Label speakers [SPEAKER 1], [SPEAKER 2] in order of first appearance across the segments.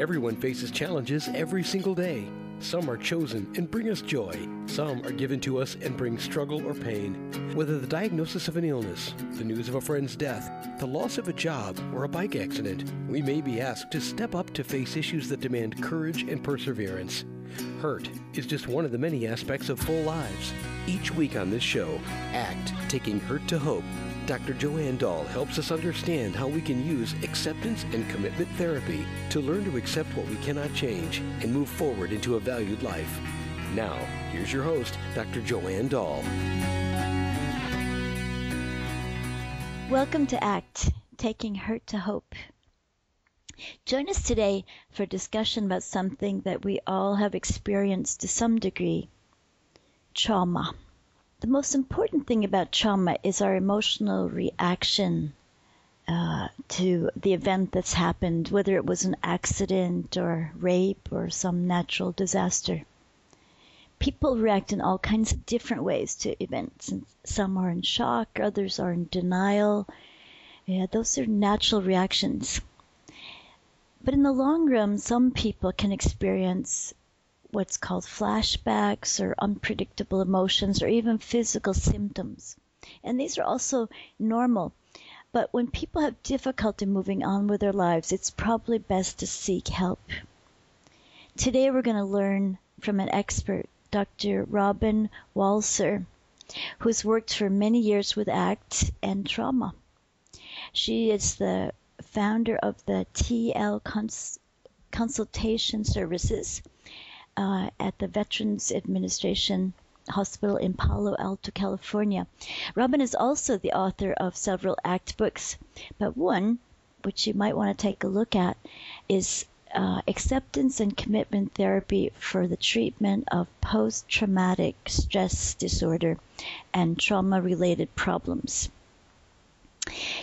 [SPEAKER 1] Everyone faces challenges every single day. Some are chosen and bring us joy. Some are given to us and bring struggle or pain. Whether the diagnosis of an illness, the news of a friend's death, the loss of a job, or a bike accident, we may be asked to step up to face issues that demand courage and perseverance. Hurt is just one of the many aspects of full lives. Each week on this show, ACT Taking Hurt to Hope Dr. Joanne Dahl helps us understand how we can use acceptance and commitment therapy to learn to accept what we cannot change and move forward into a valued life. Now, here's your host, Dr. Joanne Dahl.
[SPEAKER 2] Welcome to ACT Taking Hurt to Hope. Join us today for a discussion about something that we all have experienced to some degree trauma. The most important thing about trauma is our emotional reaction uh, to the event that's happened, whether it was an accident or rape or some natural disaster. People react in all kinds of different ways to events. Some are in shock, others are in denial. Yeah, those are natural reactions. But in the long run, some people can experience what's called flashbacks or unpredictable emotions or even physical symptoms. And these are also normal. But when people have difficulty moving on with their lives, it's probably best to seek help. Today we're going to learn from an expert, Dr. Robin Walser, who's worked for many years with ACT and trauma. She is the founder of the TL Cons- Consultation Services uh, at the Veterans Administration Hospital in Palo Alto, California. Robin is also the author of several ACT books, but one, which you might want to take a look at, is uh, Acceptance and Commitment Therapy for the Treatment of Post Traumatic Stress Disorder and Trauma Related Problems.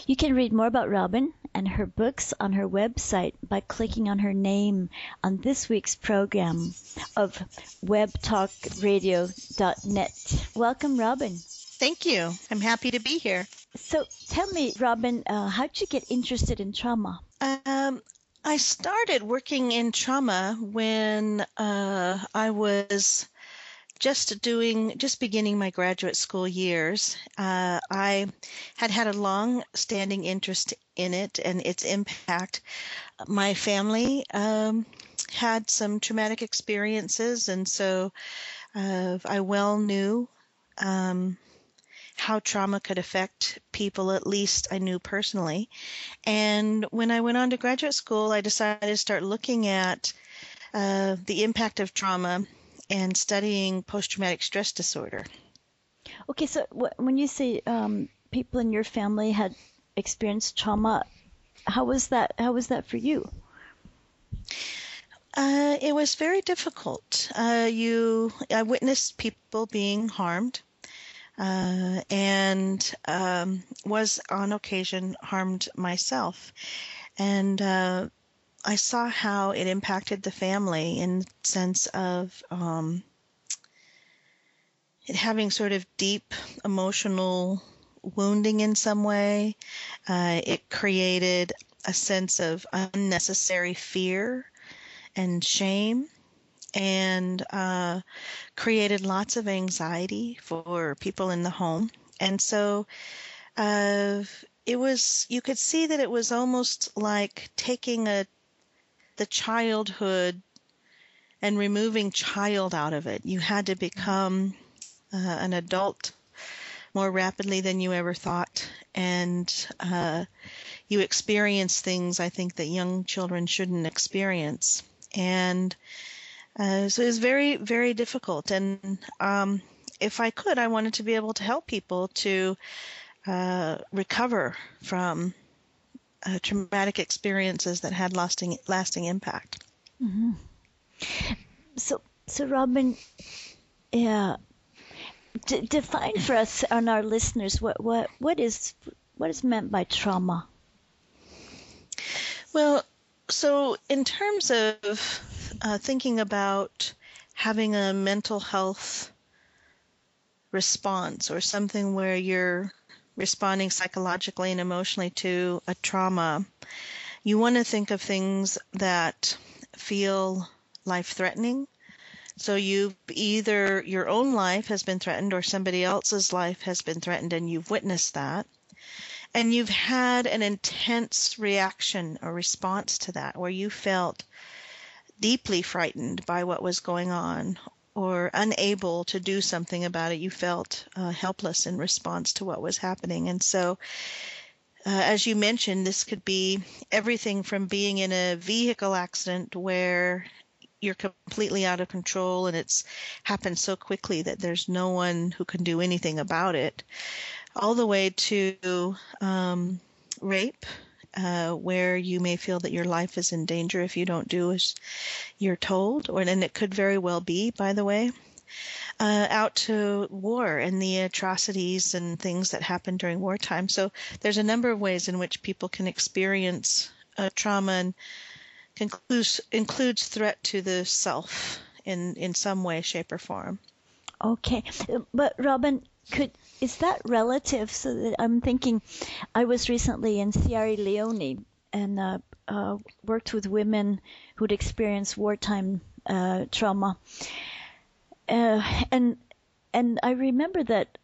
[SPEAKER 2] You can read more about Robin and her books on her website by clicking on her name on this week's program of webtalkradio.net. Welcome, Robin.
[SPEAKER 3] Thank you. I'm happy to be here.
[SPEAKER 2] So tell me, Robin, uh, how did you get interested in trauma?
[SPEAKER 3] Um, I started working in trauma when uh, I was just doing, just beginning my graduate school years, uh, I had had a long standing interest in it and its impact. My family um, had some traumatic experiences, and so uh, I well knew um, how trauma could affect people, at least I knew personally. And when I went on to graduate school, I decided to start looking at uh, the impact of trauma and studying post traumatic stress disorder.
[SPEAKER 2] Okay, so when you say um, people in your family had experienced trauma, how was that? How was that for you?
[SPEAKER 3] Uh, it was very difficult. Uh, you, I witnessed people being harmed, uh, and um, was on occasion harmed myself, and uh, I saw how it impacted the family in sense of um, it having sort of deep emotional wounding in some way. Uh, it created a sense of unnecessary fear and shame and uh, created lots of anxiety for people in the home. And so uh, it was, you could see that it was almost like taking a the childhood and removing child out of it. You had to become uh, an adult more rapidly than you ever thought, and uh, you experience things I think that young children shouldn't experience. And uh, so it was very, very difficult. And um, if I could, I wanted to be able to help people to uh, recover from uh, traumatic experiences that had lasting lasting impact.
[SPEAKER 2] Mm-hmm. So, so Robin, yeah, D- define for us and our listeners what what what is what is meant by trauma.
[SPEAKER 3] Well, so in terms of uh, thinking about having a mental health response or something where you're responding psychologically and emotionally to a trauma, you want to think of things that feel life threatening. So you've either your own life has been threatened or somebody else's life has been threatened and you've witnessed that. And you've had an intense reaction or response to that where you felt deeply frightened by what was going on or unable to do something about it. You felt uh, helpless in response to what was happening. And so, uh, as you mentioned, this could be everything from being in a vehicle accident where you're completely out of control and it's happened so quickly that there's no one who can do anything about it, all the way to um, rape uh, where you may feel that your life is in danger if you don't do as you're told, or and it could very well be, by the way. Uh, out to war and the atrocities and things that happen during wartime. So there's a number of ways in which people can experience uh, trauma and concludes, includes threat to the self in, in some way, shape, or form.
[SPEAKER 2] Okay, but Robin, could is that relative? So that I'm thinking, I was recently in Sierra Leone and uh, uh, worked with women who'd experienced wartime uh, trauma, uh, and and I remember that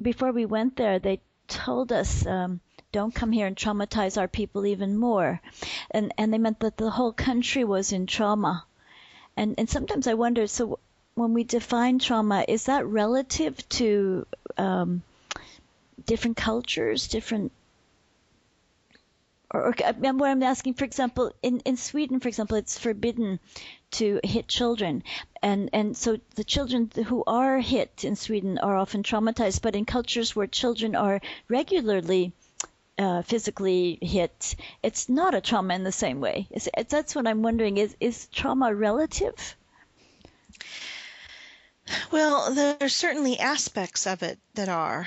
[SPEAKER 2] before we went there, they told us. Um, don't come here and traumatize our people even more. And and they meant that the whole country was in trauma. And and sometimes I wonder so when we define trauma, is that relative to um, different cultures, different or, or what I'm asking, for example, in, in Sweden, for example, it's forbidden to hit children, and and so the children who are hit in Sweden are often traumatized. But in cultures where children are regularly uh, physically hit, it's not a trauma in the same way. It's, it's, that's what I'm wondering: is is trauma relative?
[SPEAKER 3] Well, there are certainly aspects of it that are.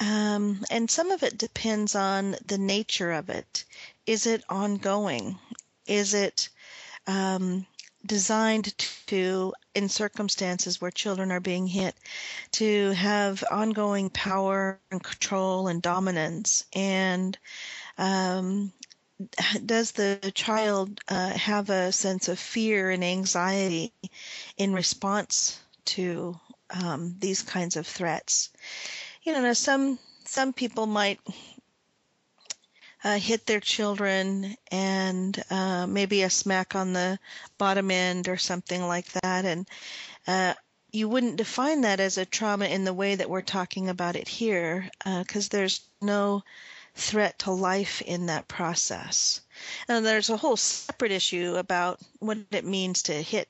[SPEAKER 3] Um, and some of it depends on the nature of it. Is it ongoing? Is it um, designed to, in circumstances where children are being hit, to have ongoing power and control and dominance? And um, does the child uh, have a sense of fear and anxiety in response to um, these kinds of threats. You know, some some people might uh, hit their children and uh, maybe a smack on the bottom end or something like that, and uh, you wouldn't define that as a trauma in the way that we're talking about it here, because uh, there's no threat to life in that process. And there's a whole separate issue about what it means to hit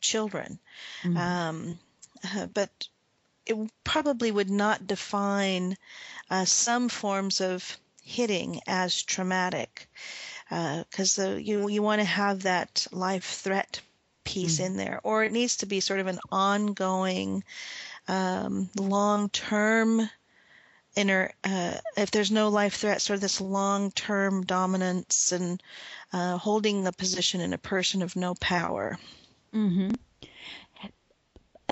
[SPEAKER 3] children. Mm-hmm. Um, uh, but it probably would not define uh, some forms of hitting as traumatic because uh, you you want to have that life threat piece mm-hmm. in there, or it needs to be sort of an ongoing, um, long term inner uh, if there's no life threat sort of this long term dominance and uh, holding the position in a person of no power
[SPEAKER 2] Mm-hmm.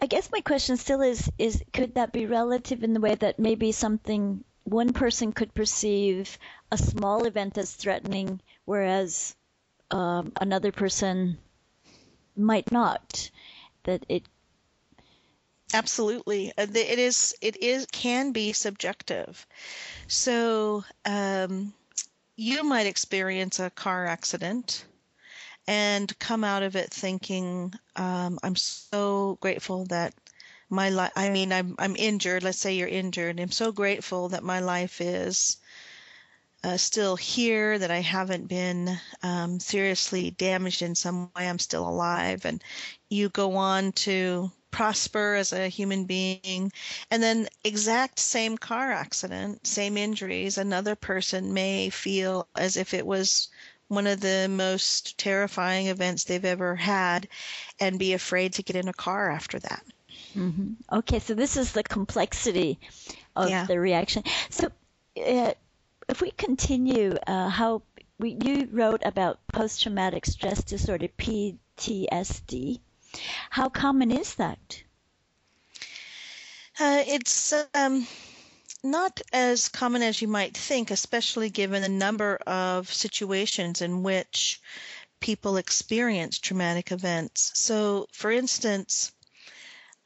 [SPEAKER 2] I guess my question still is is could that be relative in the way that maybe something one person could perceive a small event as threatening, whereas um, another person might not. That it
[SPEAKER 3] absolutely uh, it is it is can be subjective. So um, you might experience a car accident and come out of it thinking, um, I'm so grateful that my life, I mean, I'm, I'm injured. Let's say you're injured. I'm so grateful that my life is uh, still here, that I haven't been um, seriously damaged in some way. I'm still alive. And you go on to prosper as a human being. And then, exact same car accident, same injuries, another person may feel as if it was one of the most terrifying events they've ever had and be afraid to get in a car after that.
[SPEAKER 2] Mm-hmm. Okay, so this is the complexity of yeah. the reaction. So, uh, if we continue, uh, how we, you wrote about post traumatic stress disorder, PTSD. How common is that?
[SPEAKER 3] Uh, it's um, not as common as you might think, especially given the number of situations in which people experience traumatic events. So, for instance,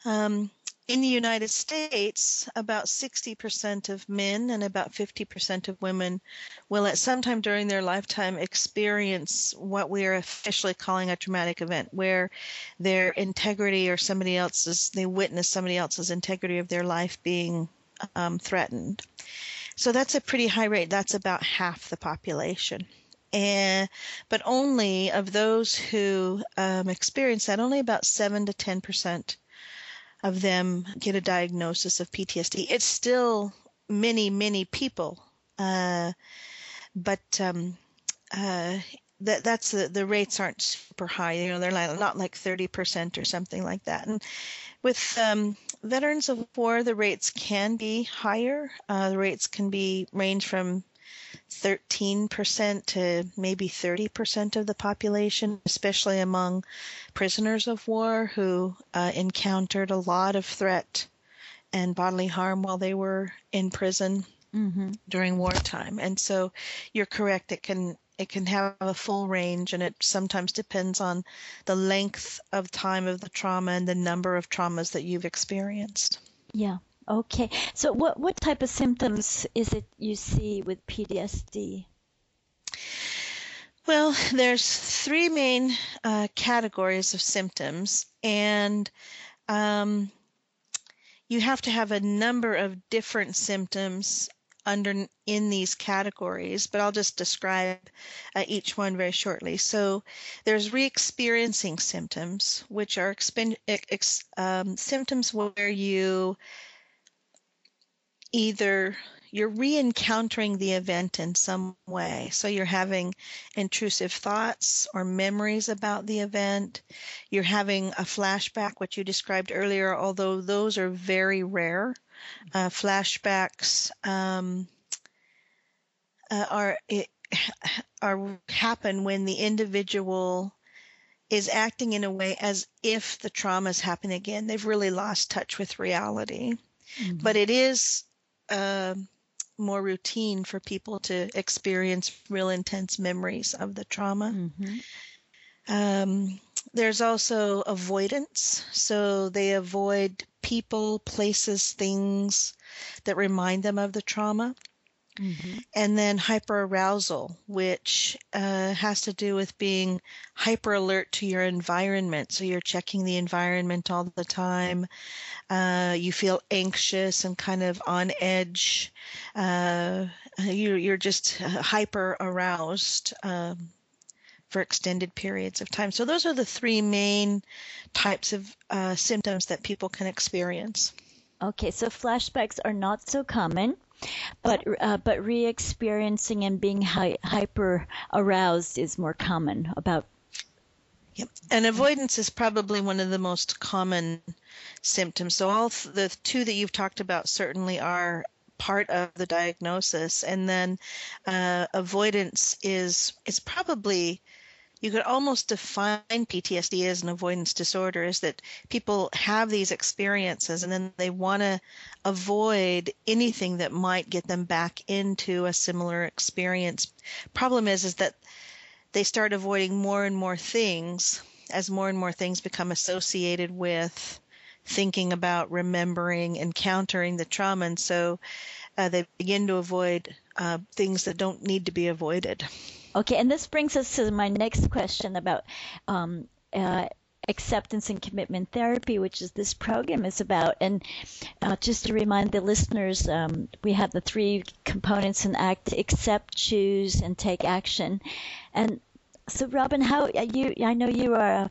[SPEAKER 3] um, in the United States, about 60% of men and about 50% of women will at some time during their lifetime experience what we are officially calling a traumatic event, where their integrity or somebody else's, they witness somebody else's integrity of their life being um, threatened. So that's a pretty high rate. That's about half the population. And, but only of those who um, experience that, only about 7 to 10 percent of them get a diagnosis of PTSD. It's still many, many people, uh, but um, uh, that that's the the rates aren't super high. You know, they're like, not like thirty percent or something like that. And with um, veterans of war, the rates can be higher. Uh, the rates can be range from 13% to maybe 30% of the population, especially among prisoners of war who uh, encountered a lot of threat and bodily harm while they were in prison mm-hmm. during wartime. And so you're correct, it can it can have a full range and it sometimes depends on the length of time of the trauma and the number of traumas that you've experienced.
[SPEAKER 2] Yeah. Okay. So what what type of symptoms is it you see with PTSD?
[SPEAKER 3] Well, there's three main uh, categories of symptoms, and um, you have to have a number of different symptoms under in these categories, but I'll just describe uh, each one very shortly. So there's re-experiencing symptoms, which are expen- ex- um, symptoms where you either you're re-encountering the event in some way. So you're having intrusive thoughts or memories about the event. You're having a flashback, which you described earlier, although those are very rare. Uh, flashbacks um, uh, are it, are happen when the individual is acting in a way as if the trauma is happening again. They've really lost touch with reality. Mm-hmm. But it is uh, more routine for people to experience real intense memories of the trauma. Mm-hmm. Um, there's also avoidance. So they avoid people, places, things that remind them of the trauma. Mm-hmm. And then hyperarousal, which uh, has to do with being hyper alert to your environment. So you're checking the environment all the time. Uh, you feel anxious and kind of on edge. Uh, you're, you're just hyper aroused. Um, for extended periods of time. So, those are the three main types of uh, symptoms that people can experience.
[SPEAKER 2] Okay, so flashbacks are not so common. But uh, but re-experiencing and being hi- hyper aroused is more common. About
[SPEAKER 3] Yep. And avoidance is probably one of the most common symptoms. So all th- the two that you've talked about certainly are part of the diagnosis, and then uh, avoidance is is probably you could almost define PTSD as an avoidance disorder is that people have these experiences and then they want to avoid anything that might get them back into a similar experience. Problem is is that they start avoiding more and more things as more and more things become associated with thinking about remembering encountering the trauma and so uh, they begin to avoid uh, things that don't need to be avoided.
[SPEAKER 2] Okay, and this brings us to my next question about um, uh, acceptance and commitment therapy, which is this program is about. And uh, just to remind the listeners, um, we have the three components in ACT: accept, choose, and take action. And so, Robin, how uh, you? I know you are a,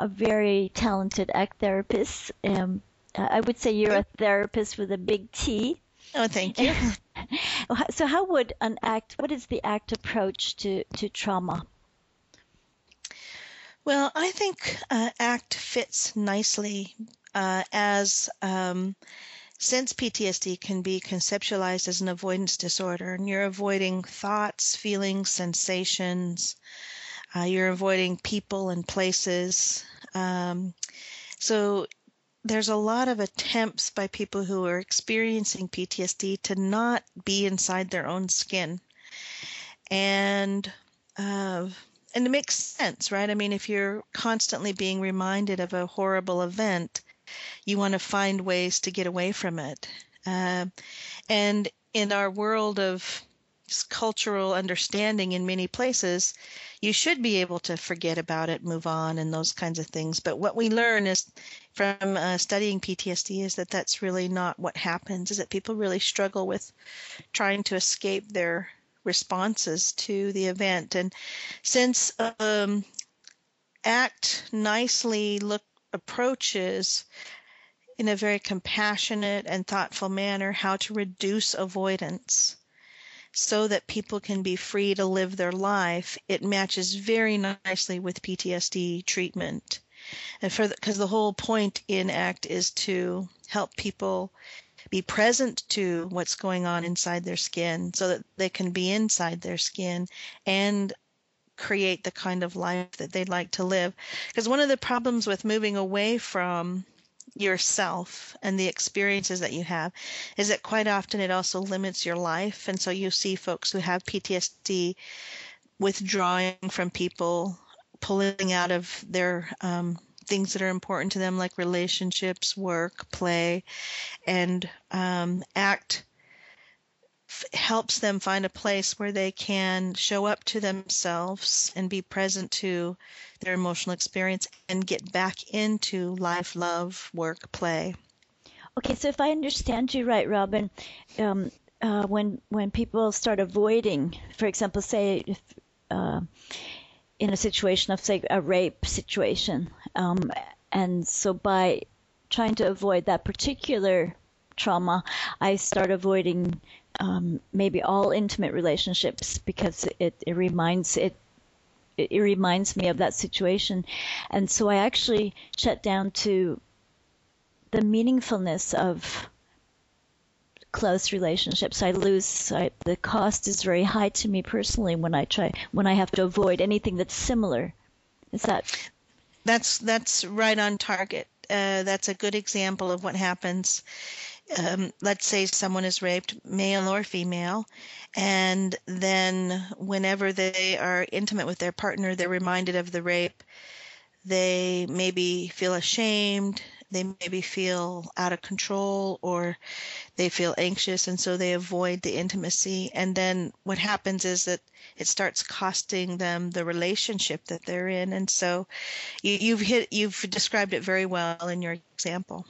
[SPEAKER 2] a very talented ACT therapist. Um, I would say you're a therapist with a big T.
[SPEAKER 3] Oh, thank you.
[SPEAKER 2] so, how would an ACT? What is the ACT approach to to trauma?
[SPEAKER 3] Well, I think uh, ACT fits nicely uh, as um, since PTSD can be conceptualized as an avoidance disorder, and you're avoiding thoughts, feelings, sensations, uh, you're avoiding people and places. Um, so there's a lot of attempts by people who are experiencing PTSD to not be inside their own skin. And uh, and it makes sense, right? I mean, if you're constantly being reminded of a horrible event, you want to find ways to get away from it. Uh, and in our world of cultural understanding in many places, you should be able to forget about it, move on, and those kinds of things. But what we learn is from uh, studying PTSD is that that's really not what happens. Is that people really struggle with trying to escape their responses to the event. And since um, ACT nicely look approaches in a very compassionate and thoughtful manner how to reduce avoidance so that people can be free to live their life, it matches very nicely with PTSD treatment. And for because the, the whole point in ACT is to help people be present to what's going on inside their skin so that they can be inside their skin and create the kind of life that they'd like to live. Because one of the problems with moving away from yourself and the experiences that you have is that quite often it also limits your life. And so you see folks who have PTSD withdrawing from people, pulling out of their um, things that are important to them, like relationships, work, play, and um, act helps them find a place where they can show up to themselves and be present to their emotional experience and get back into life, love, work, play.
[SPEAKER 2] Okay, so if I understand you right, Robin, um, uh, when when people start avoiding, for example, say if, uh, in a situation of say a rape situation, um, and so by trying to avoid that particular trauma, I start avoiding um, maybe all intimate relationships because it, it reminds it it reminds me of that situation. And so I actually shut down to the meaningfulness of close relationships. I lose I, the cost is very high to me personally when I try when I have to avoid anything that's similar. Is that
[SPEAKER 3] That's that's right on target. Uh, that's a good example of what happens um, let's say someone is raped, male or female, and then whenever they are intimate with their partner, they're reminded of the rape. They maybe feel ashamed, they maybe feel out of control, or they feel anxious, and so they avoid the intimacy. And then what happens is that it starts costing them the relationship that they're in. And so you, you've hit, you've described it very well in your example.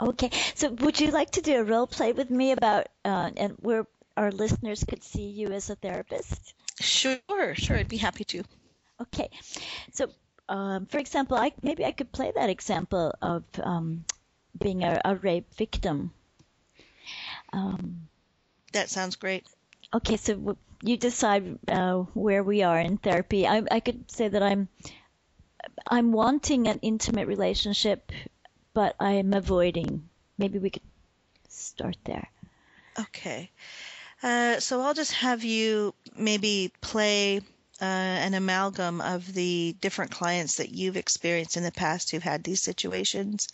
[SPEAKER 2] Okay, so would you like to do a role play with me about uh, and where our listeners could see you as a therapist?
[SPEAKER 3] Sure, sure, I'd be happy to.
[SPEAKER 2] Okay, so um, for example, I maybe I could play that example of um, being a, a, rape victim.
[SPEAKER 3] Um, that sounds great.
[SPEAKER 2] Okay, so you decide uh, where we are in therapy. I, I could say that I'm I'm wanting an intimate relationship but I am avoiding. Maybe we could start there.
[SPEAKER 3] Okay. Uh, so I'll just have you maybe play uh, an amalgam of the different clients that you've experienced in the past who've had these situations.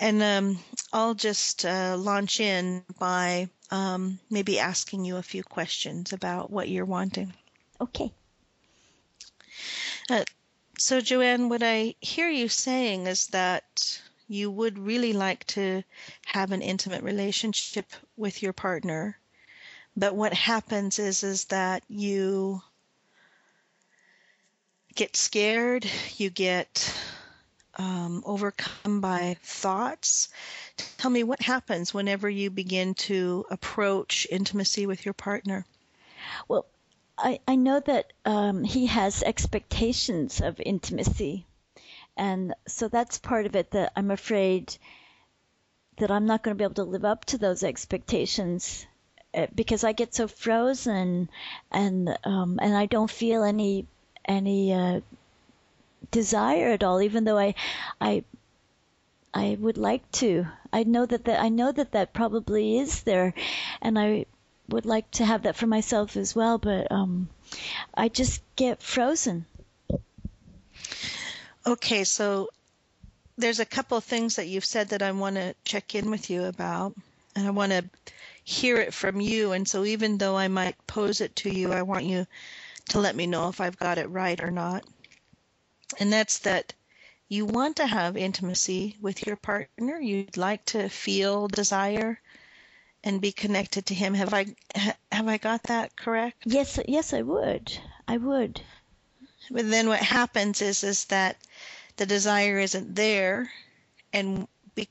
[SPEAKER 3] And um, I'll just uh, launch in by um, maybe asking you a few questions about what you're wanting.
[SPEAKER 2] Okay.
[SPEAKER 3] Uh, so, Joanne, what I hear you saying is that you would really like to have an intimate relationship with your partner. But what happens is is that you get scared, you get um, overcome by thoughts. Tell me what happens whenever you begin to approach intimacy with your partner.
[SPEAKER 2] Well, I, I know that um, he has expectations of intimacy and so that's part of it that I'm afraid that I'm not going to be able to live up to those expectations eh, because I get so frozen and um, and I don't feel any any uh, desire at all, even though I I I would like to. I know that that I know that that probably is there, and I would like to have that for myself as well. But um, I just get frozen.
[SPEAKER 3] Okay, so there's a couple of things that you've said that I want to check in with you about, and I want to hear it from you. And so, even though I might pose it to you, I want you to let me know if I've got it right or not. And that's that you want to have intimacy with your partner. You'd like to feel desire and be connected to him. Have I have I got that correct?
[SPEAKER 2] Yes, yes, I would. I would.
[SPEAKER 3] But then what happens is is that the desire isn't there, and be,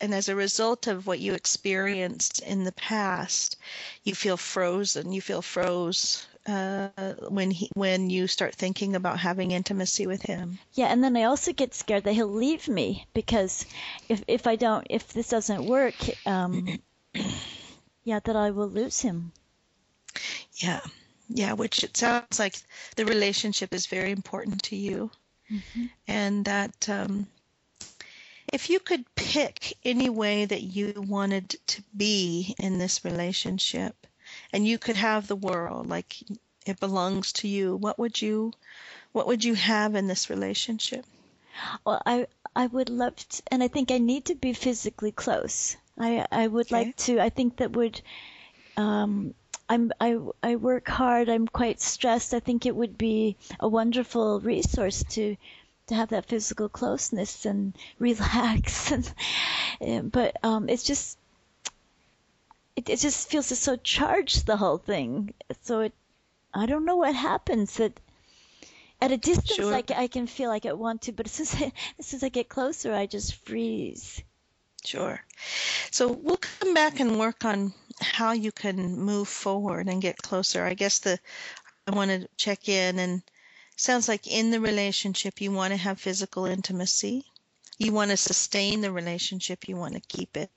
[SPEAKER 3] and as a result of what you experienced in the past, you feel frozen. You feel froze uh, when he when you start thinking about having intimacy with him.
[SPEAKER 2] Yeah, and then I also get scared that he'll leave me because if if I don't if this doesn't work, um, yeah, that I will lose him.
[SPEAKER 3] Yeah, yeah, which it sounds like the relationship is very important to you,
[SPEAKER 2] mm-hmm.
[SPEAKER 3] and that um, if you could pick any way that you wanted to be in this relationship, and you could have the world like it belongs to you, what would you, what would you have in this relationship?
[SPEAKER 2] Well, I I would love to, and I think I need to be physically close. I I would
[SPEAKER 3] Okay.
[SPEAKER 2] like to. I think that would. Um, I'm I I work hard. I'm quite stressed. I think it would be a wonderful resource to to have that physical closeness and relax. and, uh, but um, it's just it, it just feels so charged the whole thing. So it I don't know what happens that at a distance
[SPEAKER 3] Sure.
[SPEAKER 2] I, I can feel like I want to, but as soon as, I, as soon as I get closer, I just freeze.
[SPEAKER 3] Sure. So we'll come back and work on how you can move forward and get closer. I guess the I want to check in and sounds like in the relationship you want to have physical intimacy. You want to sustain the relationship, you want to keep it.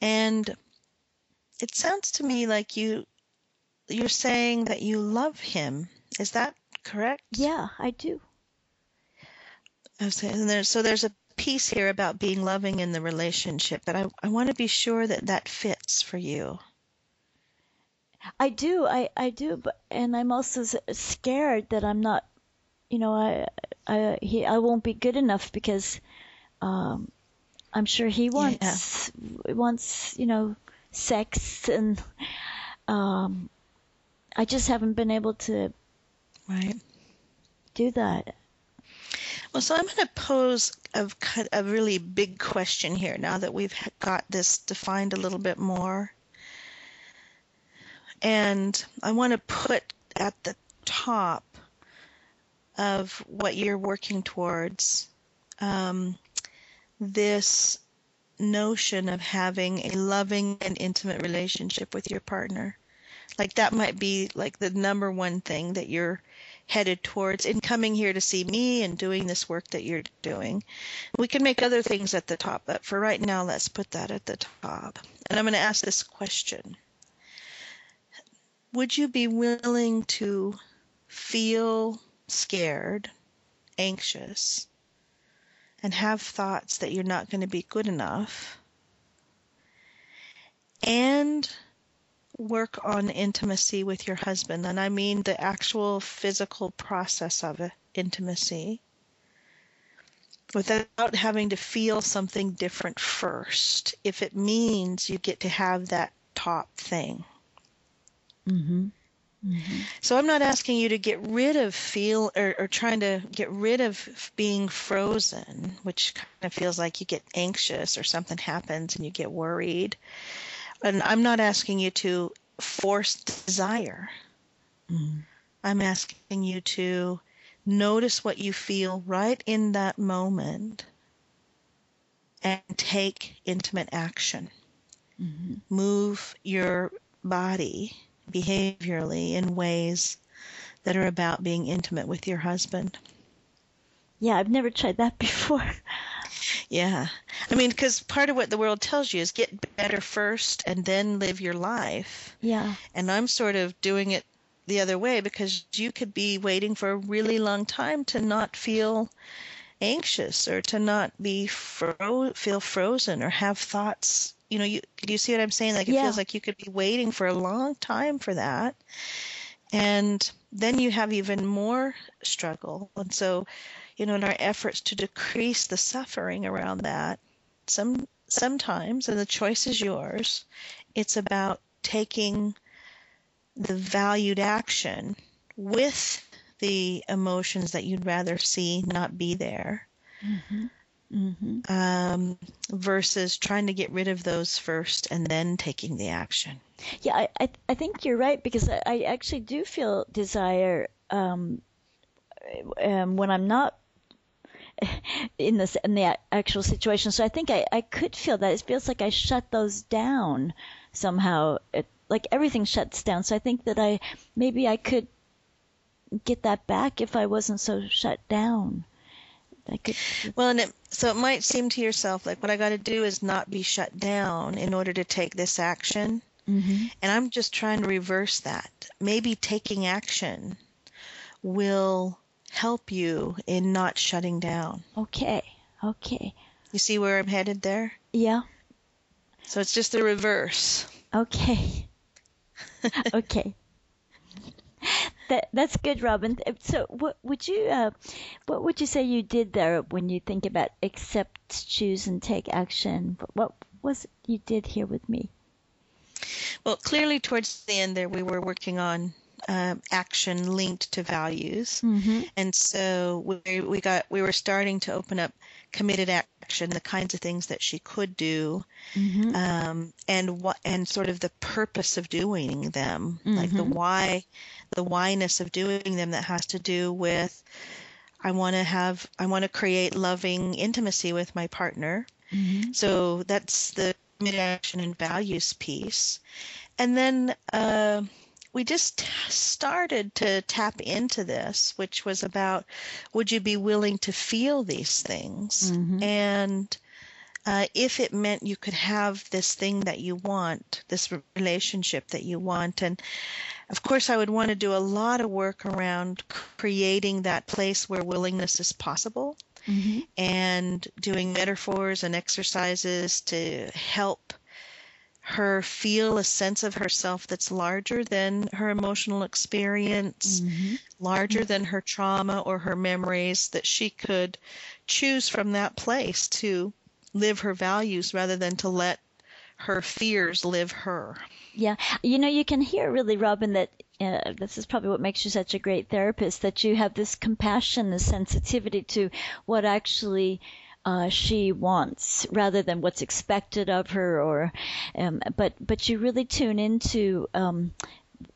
[SPEAKER 3] And it sounds to me like you you're saying that you love him. Is that correct?
[SPEAKER 2] Yeah, I do.
[SPEAKER 3] Okay, and there, so there's a piece here about being loving in the relationship that I, I want to be sure that that fits for you.
[SPEAKER 2] I do. I, I do. But and I'm also scared that I'm not. You know, I I he I won't be good enough because um, I'm sure he wants wants you know sex and um, I just haven't been able to
[SPEAKER 3] Right.
[SPEAKER 2] do that.
[SPEAKER 3] Well, so I'm going to pose cut- a really big question here now that we've got this defined a little bit more. And I want to put at the top of what you're working towards um, this notion of having a loving and intimate relationship with your partner. Like that might be like the number one thing that you're headed towards in coming here to see me and doing this work that you're doing. We can make other things at the top, but for right now, let's put that at the top. And I'm going to ask this question Would you be willing to feel scared, anxious, and have thoughts that you're not going to be good enough? And work on intimacy with your husband, and I mean the actual physical process of intimacy, without having to feel something different first, if it means you get to have that top thing.
[SPEAKER 2] Mm-hmm.
[SPEAKER 3] So I'm not asking you to get rid of feel or, or trying to get rid of being frozen, which kind of feels like you get anxious or something happens and you get worried. And I'm not asking you to force desire. Mm. I'm asking you to notice what you feel right in that moment and take intimate action. Mm-hmm. Move your body behaviorally in ways that are about being intimate with your husband.
[SPEAKER 2] Yeah, I've never tried that before.
[SPEAKER 3] Yeah. I mean, because part of what the world tells you is get better first and then live your life.
[SPEAKER 2] yeah.
[SPEAKER 3] And I'm sort of doing it the other way because you could be waiting for a really long time to not feel anxious or to not be fro- feel frozen or have thoughts. You know, you do you see what I'm saying? Like it
[SPEAKER 2] Yeah.
[SPEAKER 3] feels like you could be waiting for a long time for that. And then you have even more struggle. And so, you know, in our efforts to decrease the suffering around that, some sometimes, and the choice is yours, it's about taking the valued action with the emotions that you'd rather see not be there.
[SPEAKER 2] Mm-hmm. Mm-hmm.
[SPEAKER 3] Um, versus trying to get rid of those first and then taking the action.
[SPEAKER 2] Yeah, I, I, I think you're right because I, I actually do feel desire um, um, when I'm not in this in the actual situation. So I think I, I could feel that. It feels like I shut those down somehow. It, like everything shuts down. So I think that I maybe I could get that back if I wasn't so shut down. I could.
[SPEAKER 3] Well, and it, so it might seem to yourself like what I got to do is not be shut down in order to take this action.
[SPEAKER 2] Mm-hmm.
[SPEAKER 3] And I'm just trying to reverse that. Maybe taking action will help you in not shutting down.
[SPEAKER 2] Okay. Okay.
[SPEAKER 3] You see where I'm headed there?
[SPEAKER 2] Yeah.
[SPEAKER 3] So it's just the reverse.
[SPEAKER 2] Okay. okay that that's good, Robin. So, what would you uh, what would you say you did there when you think about accept, choose, and take action? What was you did here with me?
[SPEAKER 3] Well, clearly, towards the end there, we were working on uh, action linked to values,
[SPEAKER 2] mm-hmm.
[SPEAKER 3] and so we we got we were starting to open up committed action, the kinds of things that she could do,
[SPEAKER 2] mm-hmm.
[SPEAKER 3] um, and what and sort of the purpose of doing them,
[SPEAKER 2] mm-hmm.
[SPEAKER 3] like the why the whyness of doing them that has to do with I want to have I want to create loving intimacy with my partner.
[SPEAKER 2] Mm-hmm.
[SPEAKER 3] So that's the action and values piece. And then uh, we just started to tap into this, which was about would you be willing to feel these things?
[SPEAKER 2] Mm-hmm.
[SPEAKER 3] And uh, if it meant you could have this thing that you want, this relationship that you want. And of course, I would want to do a lot of work around creating that place where willingness is possible
[SPEAKER 2] mm-hmm.
[SPEAKER 3] and doing metaphors and exercises to help her feel a sense of herself that's larger than her emotional experience,
[SPEAKER 2] mm-hmm.
[SPEAKER 3] larger than her trauma or her memories, that she could choose from that place to live her values rather than to let her fears live her.
[SPEAKER 2] Yeah, you know, you can hear really, Robin, that uh, this is probably what makes you such a great therapist. That you have this compassion, this sensitivity to what actually uh, she wants, rather than what's expected of her, or um, but but you really tune into um,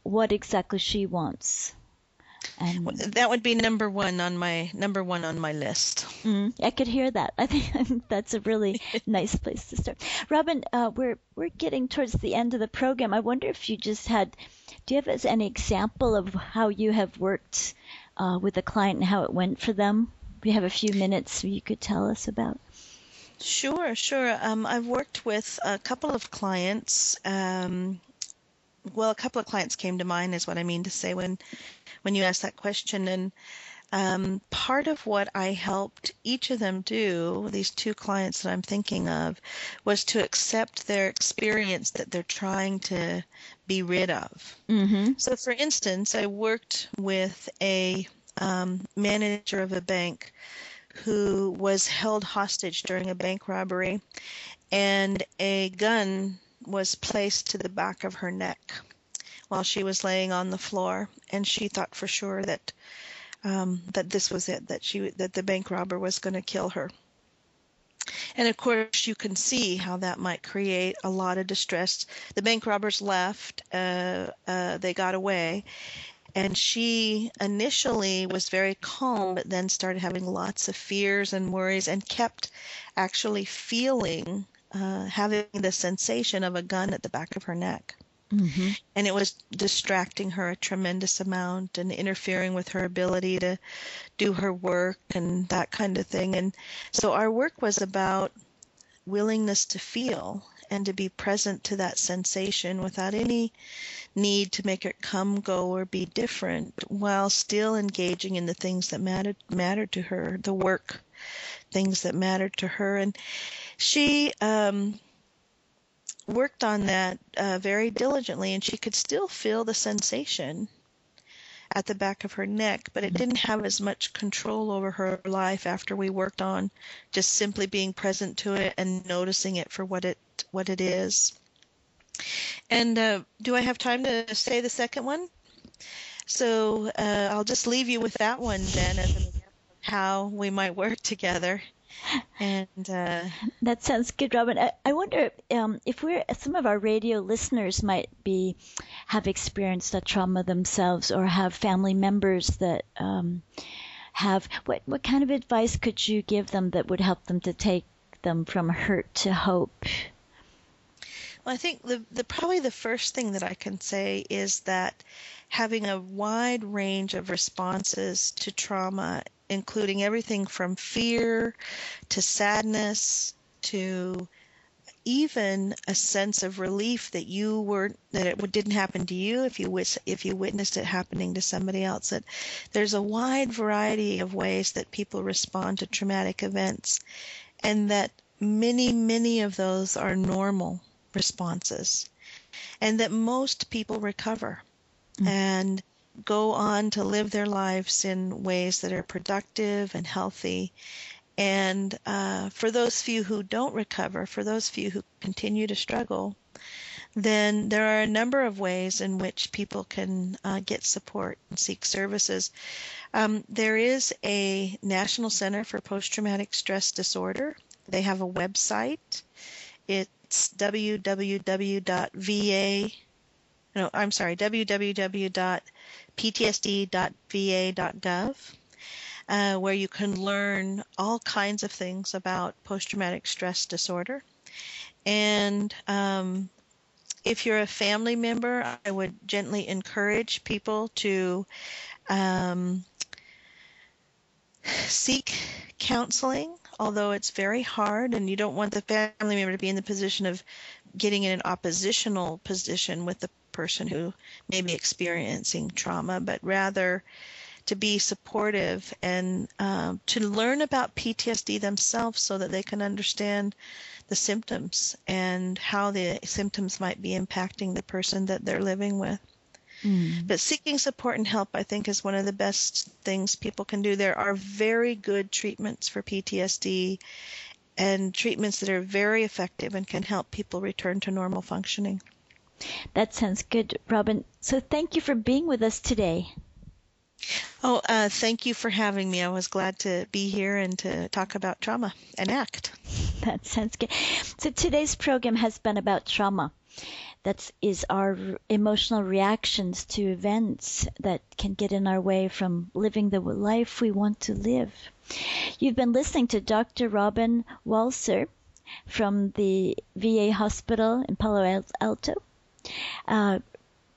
[SPEAKER 2] what exactly she wants.
[SPEAKER 3] And that would be number one on my number one on my list.
[SPEAKER 2] Mm, I could hear that. I think that's a really nice place to start. Robin, uh, we're we're getting towards the end of the program. I wonder if you just had, do you have any example of how you have worked uh, with a client and how it went for them? We have a few minutes you could tell us about.
[SPEAKER 3] Sure, sure. Um, I've worked with a couple of clients. Um, well, a couple of clients came to mind, is what I mean to say when when you asked that question. And um, part of what I helped each of them do, these two clients that I'm thinking of, was to accept their experience that they're trying to be rid of.
[SPEAKER 2] Mm-hmm.
[SPEAKER 3] So, for instance, I worked with a um, manager of a bank who was held hostage during a bank robbery, and a gun was placed to the back of her neck while she was laying on the floor, and she thought for sure that um, that this was it, that she that the bank robber was going to kill her. And of course, you can see how that might create a lot of distress. The bank robbers left; uh, uh, they got away, and she initially was very calm, but then started having lots of fears and worries, and kept actually feeling, uh, having the sensation of a gun at the back of her neck.
[SPEAKER 2] Mm-hmm.
[SPEAKER 3] And it was distracting her a tremendous amount and interfering with her ability to do her work and that kind of thing. And so our work was about willingness to feel and to be present to that sensation without any need to make it come, go, or be different, while still engaging in the things that mattered mattered to her, the work things that mattered to her. And she um, worked on that uh, very diligently, and she could still feel the sensation at the back of her neck, but it didn't have as much control over her life after we worked on just simply being present to it and noticing it for what it what it is. And uh, do I have time to say the second one? So uh, I'll just leave you with that one then as an example of how we might work together. And uh,
[SPEAKER 2] that sounds good, Robin. I, I wonder um, if we're some of our radio listeners might be have experienced a trauma themselves or have family members that um, have. What what kind of advice could you give them that would help them to take them from hurt to hope?
[SPEAKER 3] Well, I think the, the probably the first thing that I can say is that having a wide range of responses to trauma, including everything from fear to sadness to even a sense of relief that you were that it didn't happen to you if you if you witnessed it happening to somebody else that there's a wide variety of ways that people respond to traumatic events and that many many of those are normal responses, and that most people recover mm-hmm. and go on to live their lives in ways that are productive and healthy. And uh, for those few who don't recover, for those few who continue to struggle, then there are a number of ways in which people can uh, get support and seek services. Um, there is a National Center for Post Traumatic Stress Disorder. They have a website. It it's www.va no, I'm sorry, www.ptsd.va.gov, uh, where you can learn all kinds of things about post-traumatic stress disorder. And um, if you're a family member, I would gently encourage people to um, seek counseling although it's very hard and you don't want the family member to be in the position of getting in an oppositional position with the person who may be experiencing trauma, but rather to be supportive and um, to learn about PTSD themselves so that they can understand the symptoms and how the symptoms might be impacting the person that they're living with. Mm. But seeking support and help, I think, is one of the best things people can do. There are very good treatments for PTSD and treatments that are very effective and can help people return to normal functioning.
[SPEAKER 2] That sounds good, Robin. So thank you for being with us today.
[SPEAKER 3] Oh, uh, thank you for having me. I was glad to be here and to talk about trauma and ACT.
[SPEAKER 2] That sounds good. So today's program has been about trauma that is our emotional reactions to events that can get in our way from living the life we want to live. You've been listening to Dr. Robin Walser from the VA hospital in Palo Alto. Uh,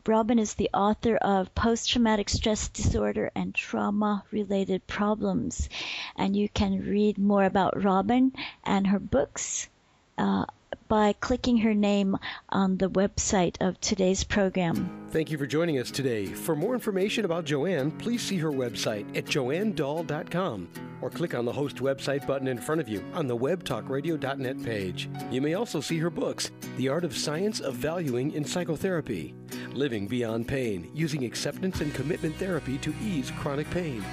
[SPEAKER 2] Robin is the author of Post Traumatic Stress Disorder and Trauma Related Problems. And you can read more about Robin and her books uh, by clicking her name on the website of today's program.
[SPEAKER 1] Thank you for joining us today. For more information about Joanne, please see her website at joannedahl.com or click on the host website button in front of you on the webtalkradio.net page. You may also see her books, The Art of Science of Valuing in Psychotherapy, Living Beyond Pain, Using Acceptance and Commitment Therapy to Ease Chronic Pain,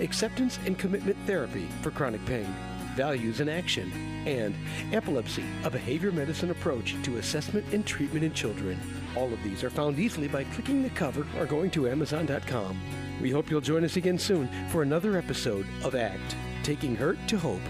[SPEAKER 1] Acceptance and Commitment Therapy for Chronic Pain values in action, and epilepsy, a behavior medicine approach to assessment and treatment in children. All of these are found easily by clicking the cover or going to Amazon.com. We hope you'll join us again soon for another episode of ACT Taking Hurt to Hope.